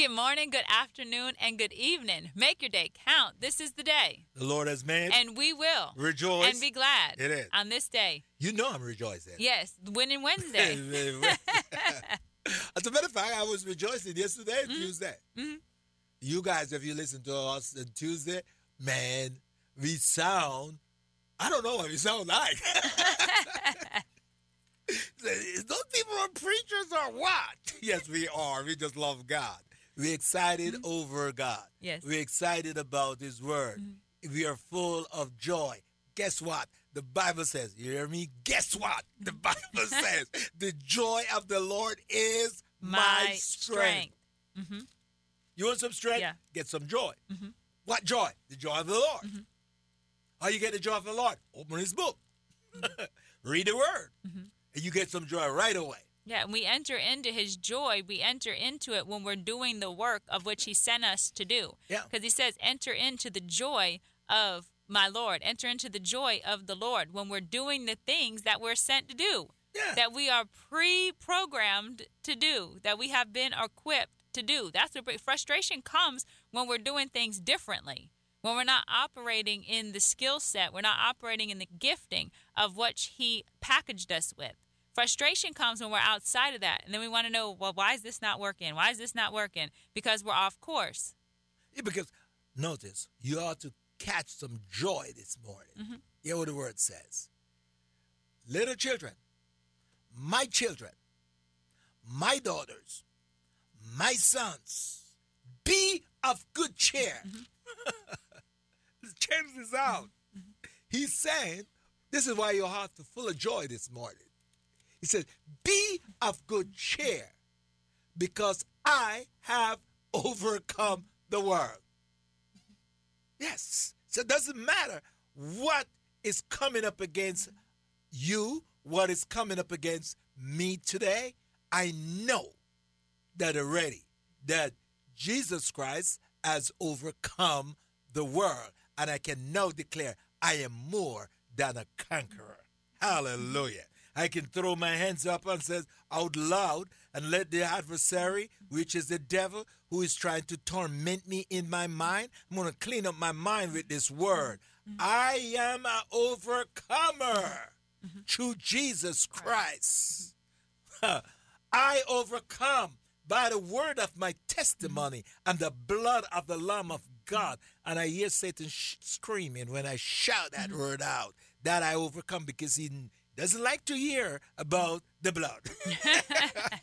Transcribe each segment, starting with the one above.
Good morning, good afternoon, and good evening. Make your day count. This is the day. The Lord has made. And we will rejoice and be glad It is. on this day. You know I'm rejoicing. Yes, winning Wednesday. As a matter of fact, I was rejoicing yesterday, Mm-hmm. Tuesday. You guys, if you listen to us on Tuesday, man, we sound, I don't know what we sound like. Those people are preachers or what? Yes, we are. We just love God. We're excited over God. Mm-hmm. Yes. We're excited about His Word. We are full of joy. Guess what? The Bible says, you hear me? Guess what? The Bible says, the joy of the Lord is my, My strength. strength. You want some strength? Yeah. Get some joy. Mm-hmm. What joy? The joy of the Lord. How you get the joy of the Lord? Open His book, read the Word, Mm-hmm. and you get some joy right away. Yeah, and we enter into his joy. We enter into it when we're doing the work of which he sent us to do. Yeah. Because he says, enter into the joy of my Lord. Enter into the joy of the Lord when we're doing the things that we're sent to do. Yeah. That we are pre programmed to do, that we have been equipped to do. That's where frustration comes when we're doing things differently. When we're not operating in the skill set, we're not operating in the gifting of what he packaged us with. Frustration comes when we're outside of that. And then we want to know, well, why is this not working? Why is this not working? Because we're off course. Yeah, because notice, you ought to catch some joy this morning. Mm-hmm. Hear what the word says. Little children, my children, my daughters, my sons, be of good cheer. Mm-hmm. Check this out. He's saying, this is why your heart is full of joy this morning. He says, Be of good cheer because I have overcome the world. Yes. So it doesn't matter what is coming up against you, what is coming up against me today. I know that already that Jesus Christ has overcome the world. And I can now declare I am more than a conqueror. Hallelujah. I can throw my hands up and says out loud and let the adversary, which is the devil, who is trying to torment me in my mind, I'm going to clean up my mind with this word. Mm-hmm. I am an overcomer mm-hmm. through Jesus Christ. Mm-hmm. I overcome by the word of my testimony and the blood of the Lamb of God. And I hear Satan sh- screaming when I shout that word out that I overcome because he doesn't like to hear about the blood.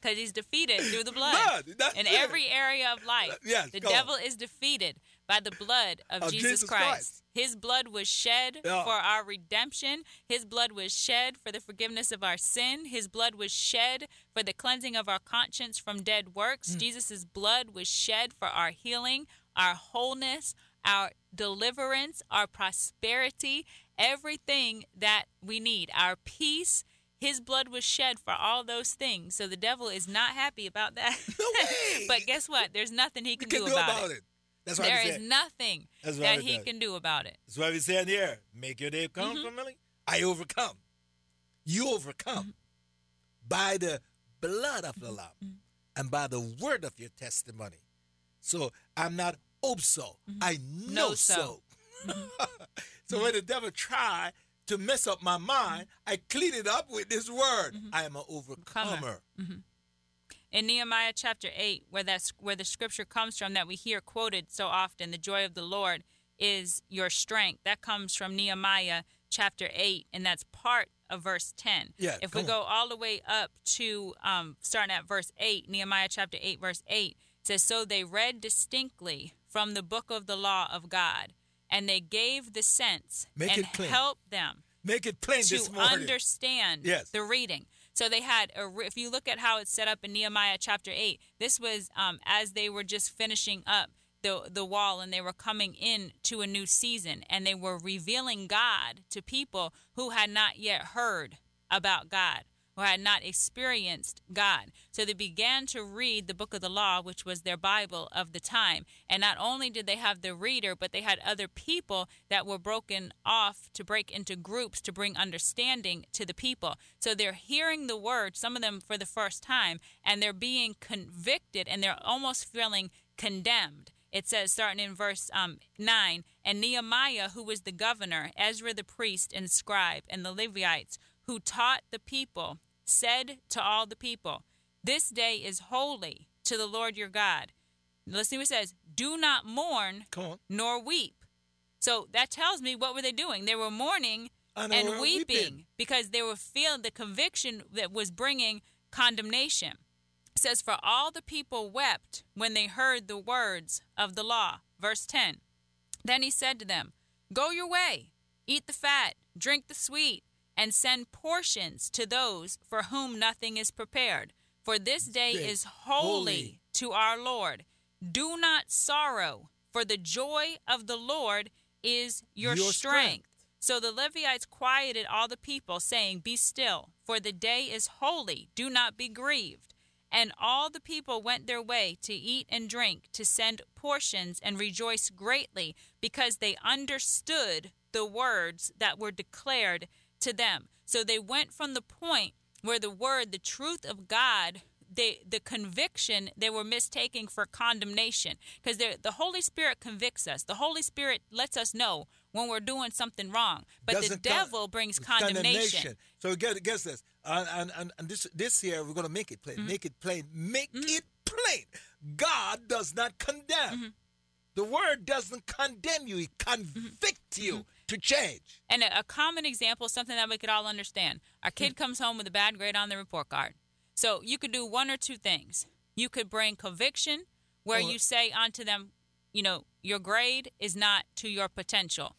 Because he's defeated through the blood. Blood, In it. every area of life. Yes, the come on. devil is defeated by the blood of, Of Jesus, Jesus Christ. Christ. His blood was shed Yeah. for our redemption. His blood was shed for the forgiveness of our sin. His blood was shed for the cleansing of our conscience from dead works. Mm. Jesus' blood was shed for our healing, our wholeness, our deliverance, our prosperity, everything that we need, our peace. His blood was shed for all those things. So the devil is not happy about that. No way. but guess what? There's nothing he can, can do, do about, about it. it. That's what There is nothing That's that he does. can do about it. That's why we saying here, make your day come, mm-hmm. family. I overcome. You overcome mm-hmm. by the blood of the mm-hmm. Lamb and by the word of your testimony. So I'm not hope so. I know Know so. so. so when the devil tried to mess up my mind, I clean it up with this word. I am an overcomer. in Nehemiah chapter 8 where that's where the scripture comes from that we hear quoted so often the joy of the Lord is your strength that comes from Nehemiah chapter 8 and that's part of verse 10 Yeah, if we come go all the way up to um, starting at verse 8 Nehemiah chapter 8 verse 8 says so they read distinctly from the book of the law of God and they gave the sense Make and helped them Make it plain to understand Yes. the reading. So they had, a, if you look at how it's set up in Nehemiah chapter 8, this was um, as they were just finishing up the the wall and they were coming in to a new season and they were revealing God to people who had not yet heard about God who had not experienced God. So they began to read the book of the law, which was their Bible of the time. And not only did they have the reader, but they had other people that were broken off to break into groups to bring understanding to the people. So they're hearing the word, some of them for the first time, and they're being convicted and they're almost feeling condemned. It says, starting in verse um, 9, and Nehemiah, who was the governor, Ezra the priest and scribe, and the Levites, who taught the people, said to all the people, This day is holy to the Lord your God. Listen to what it says, Do not mourn nor weep. So that tells me what were they doing? They were mourning and weeping, weeping, because they were feeling the conviction that was bringing condemnation. It says, For all the people wept when they heard the words of the law. Verse 10. Then he said to them, Go your way, eat the fat, drink the sweet and send portions to those for whom nothing is prepared. For this day is holy, holy, to our Lord. Do not sorrow, for the joy of the Lord is your, your strength. strength. So the Levites quieted all the people, saying, Be still, for the day is holy. Do not be grieved. And all the people went their way to eat and drink, to send portions, and rejoice greatly, because they understood the words that were declared to them. So they went from the point where the word, the truth of God, they, the conviction they were mistaking for condemnation because the Holy Spirit convicts us. The Holy Spirit lets us know when we're doing something wrong, but Doesn't the devil con- brings condemnation. condemnation. So get guess this, uh, and, and, and this this year we're going to make it plain. Mm-hmm. Make it plain. Make mm-hmm. it plain. God does not condemn. Mm-hmm. The word doesn't condemn you; He convicts you. To change. And a, a common example, something that we could all understand. Our kid hmm. comes home with a bad grade on the report card. So you could do one or two things. You could bring conviction, where you say unto them, you know, your grade is not to your potential.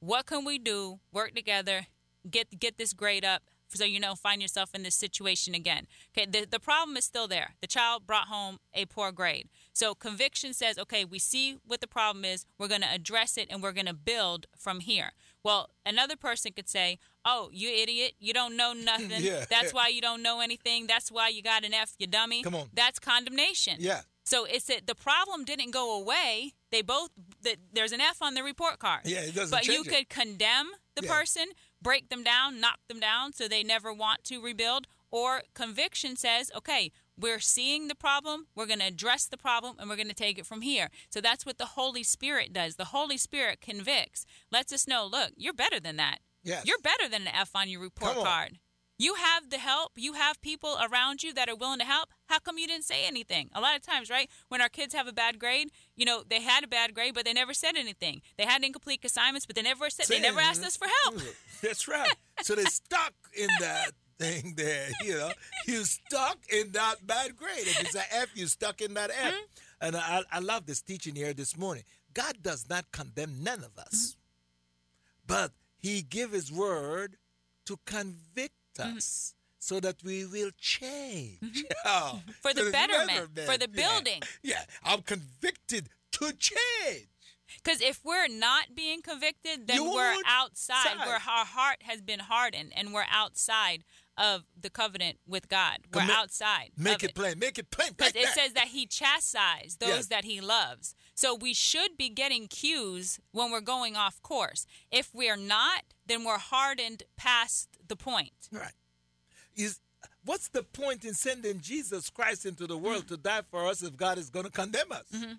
What can we do? Work together, get get this grade up so you don't find yourself in this situation again. Okay, the, the problem is still there. The child brought home a poor grade. So conviction says, okay, we see what the problem is, we're going to address it, and we're going to build from here. Well, another person could say, oh, you idiot, you don't know nothing. yeah. That's why you don't know anything. That's why you got an F, you dummy. Come on. That's condemnation. Yeah. So it's that the problem didn't go away. They both, the, there's an F on the report card. Yeah, it doesn't But you it. could condemn the yeah. person break them down, knock them down so they never want to rebuild. Or conviction says, okay, we're seeing the problem, we're going to address the problem, and we're going to take it from here. So that's what the Holy Spirit does. The Holy Spirit convicts, lets us know, look, you're better than that. Yes. You're better than an F on your report card. You have the help. You have people around you that are willing to help. How come you didn't say anything? A lot of times, right? When our kids have a bad grade, you know, they had a bad grade, but they never said anything. They had incomplete assignments, but they never said. they never asked us for help. That's right. So they're stuck in that thing there. You know, you stuck in that bad grade. If it's an F, you stuck in that F. Mm-hmm. And I, I love this teaching here this morning. God does not condemn none of us, mm-hmm. but He give His word to convict mm-hmm. us. So that we will change oh, for the betterment, betterment, for the building. Yeah, yeah. I'm convicted to change. Because if we're not being convicted, then you we're outside, where our heart has been hardened, and we're outside of the covenant with God. We're outside. Make it, it, plain. Make it plain. Because it says that He chastised those yes. that He loves. So we should be getting cues when we're going off course. If we're not, then we're hardened past the point. Right. Is what's the point in sending Jesus Christ into the world mm-hmm. to die for us if God is going to condemn us? Mm-hmm.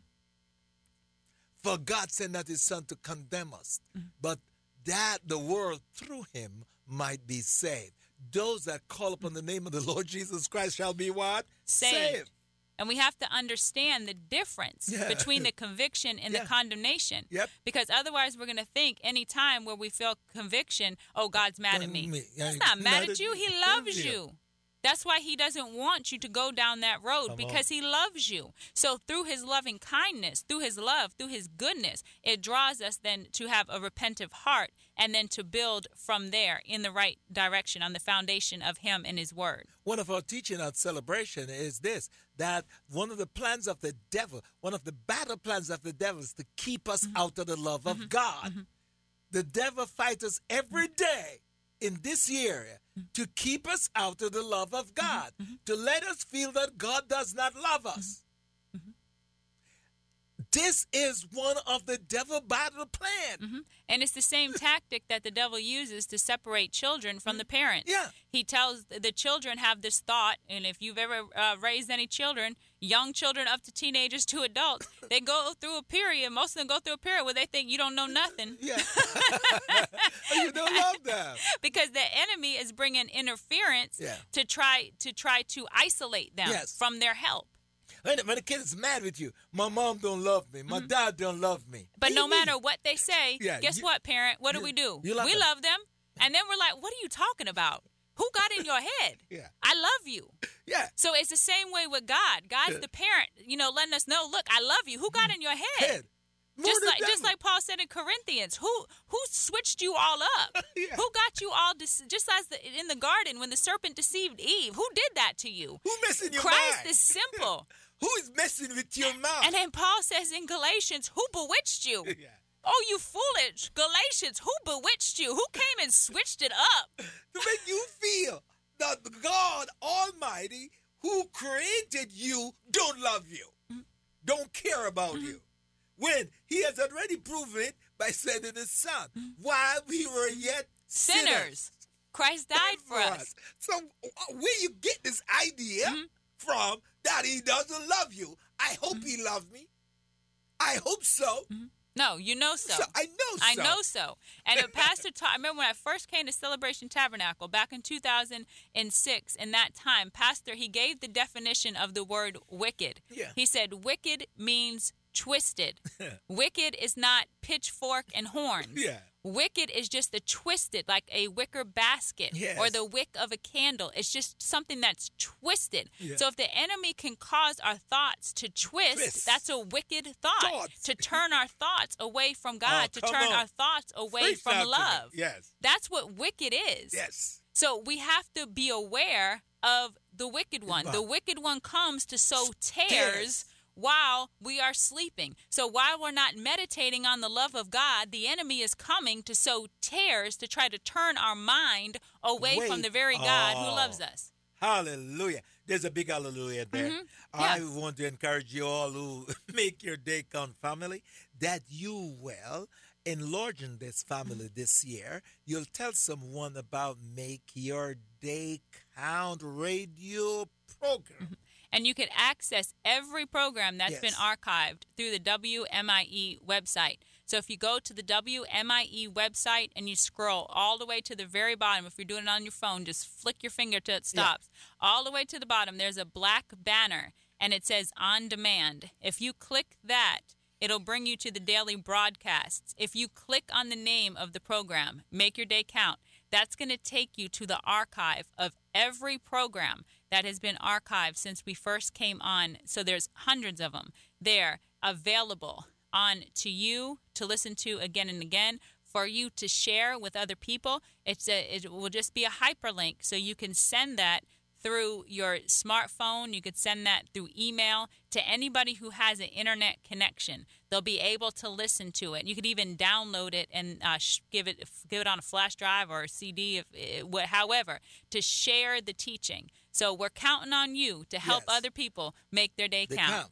For God sent not his son to condemn us, mm-hmm. but that the world through him might be saved. Those that call upon the name of the Lord Jesus Christ shall be what? Saved. saved. And we have to understand the difference yeah. between the conviction and yeah. the condemnation. Yep. Because otherwise, we're going to think any time where we feel conviction, oh, God's mad at me. me. He's not mad at you. He loves you. That's why he doesn't want you to go down that road Come because on. he loves you. So through his loving kindness, through his love, through his goodness, it draws us then to have a repentive heart and then to build from there in the right direction on the foundation of Him and His Word. One of our teaching at celebration is this that one of the plans of the devil, one of the battle plans of the devil is to keep us mm-hmm. out of the love of mm-hmm. God. Mm-hmm. The devil fights us every day in this year mm-hmm. to keep us out of the love of mm-hmm. God, mm-hmm. to let us feel that God does not love us. This is one of the devil battle plan. Mm-hmm. And it's the same tactic that the devil uses to separate children from the parents. Yeah. He tells the children have this thought, and if you've ever uh, raised any children, young children up to teenagers to adults, they go through a period, most of them go through a period where they think you don't know nothing. Yeah. you don't love them. because the enemy is bringing interference yeah. to try to try to isolate them yes. from their help. When, the kid is mad with you, my mom don't love me, my mm-hmm. dad don't love me. But no matter what they say, yeah, guess you, what, parent? What do we do? we them. love them, and then we're like, what are you talking about? Who got in your head? yeah. I love you. Yeah. So it's the same way with God. God's yeah. the parent, you know, letting us know, look, I love you. Who got in your head? head. just like just like Paul said in Corinthians, who who switched you all up? yeah. Who got you all de- just as the, in the garden when the serpent deceived Eve? Who did that to you? Who messing your Christ mind? is simple. Who is messing with your mind? And then Paul says in Galatians, who bewitched you? yeah. Oh, you foolish Galatians, who bewitched you? Who came and switched it up? to make you feel that God Almighty, who created you, don't love you, mm-hmm. don't care about mm-hmm. you. When He has already proven it by sending His Son mm-hmm. while we were yet sinners. sinners. Christ died for us. So, uh, where you get this idea mm-hmm. from that He doesn't love you? I hope mm-hmm. He loved me. I hope so. Mm-hmm. No, you know so. so I know so. I know so. And a pastor taught, I remember when I first came to Celebration Tabernacle back in 2006, in that time, pastor, he gave the definition of the word wicked. Yeah. He said, wicked means twisted. wicked is not pitchfork and horns. Yeah. Wicked is just the twisted, like a wicker basket yes. or the wick of a candle. It's just something that's twisted. Yeah. So if the enemy can cause our thoughts to twist, twist. that's a wicked thought. Thoughts. To turn our thoughts away from oh, God, oh, to turn on. our thoughts away Preach from love. Yes. That's what wicked is. Yes. So we have to be aware of the wicked one. The wicked one comes to sow tares while we are sleeping. So while we're not meditating on the love of God, the enemy is coming to sow tares to try to turn our mind away Wait. from the very God oh. who loves us. Hallelujah. There's a big hallelujah there. Mm-hmm. I want to encourage you all who make your day count family that you will enlarging this family this year. You'll tell someone about Make Your Day Count radio program. Mm-hmm. And you can access every program that's yes. been archived through the WMIE website. So if you go to the WMIE website and you scroll all the way to the very bottom, if you're doing it on your phone, just flick your finger till it stops. Yeah. All the way to the bottom, there's a black banner and it says on demand. If you click that, it'll bring you to the daily broadcasts. If you click on the name of the program, Make Your Day Count, that's going to take you to the archive of every program that has been archived since we first came on. So there's hundreds of them there available on to you to listen to again and again for you to share with other people. It's a, it will just be a hyperlink so you can send that through your smartphone. You could send that through email to anybody who has an internet connection. They'll be able to listen to it. You could even download it and uh, sh- give it give it on a flash drive or a CD, if, uh, however, to share the teaching. So we're counting on you to help yes. other people make their day count. count.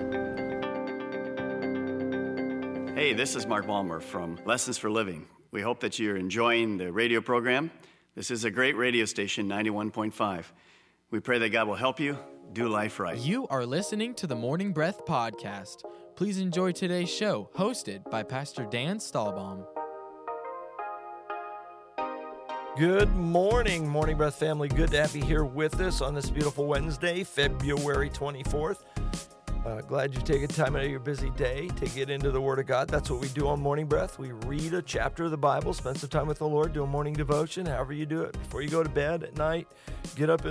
Hey, this is Mark Balmer from Lessons for Living. We hope that you're enjoying the radio program. This is a great radio station, 91.5. We pray that God will help you do life right. You are listening to the Morning Breath Podcast. Please enjoy today's show, hosted by Pastor Dan Stahlbaum. Good morning, Morning Breath family. Good to have you here with us on this beautiful Wednesday, February 24th. Uh, glad you take a time out of your busy day to get into the Word of God. That's what we do on Morning Breath. We read a chapter of the Bible, spend some time with the Lord, do a morning devotion, however you do it. Before you go to bed at night, get up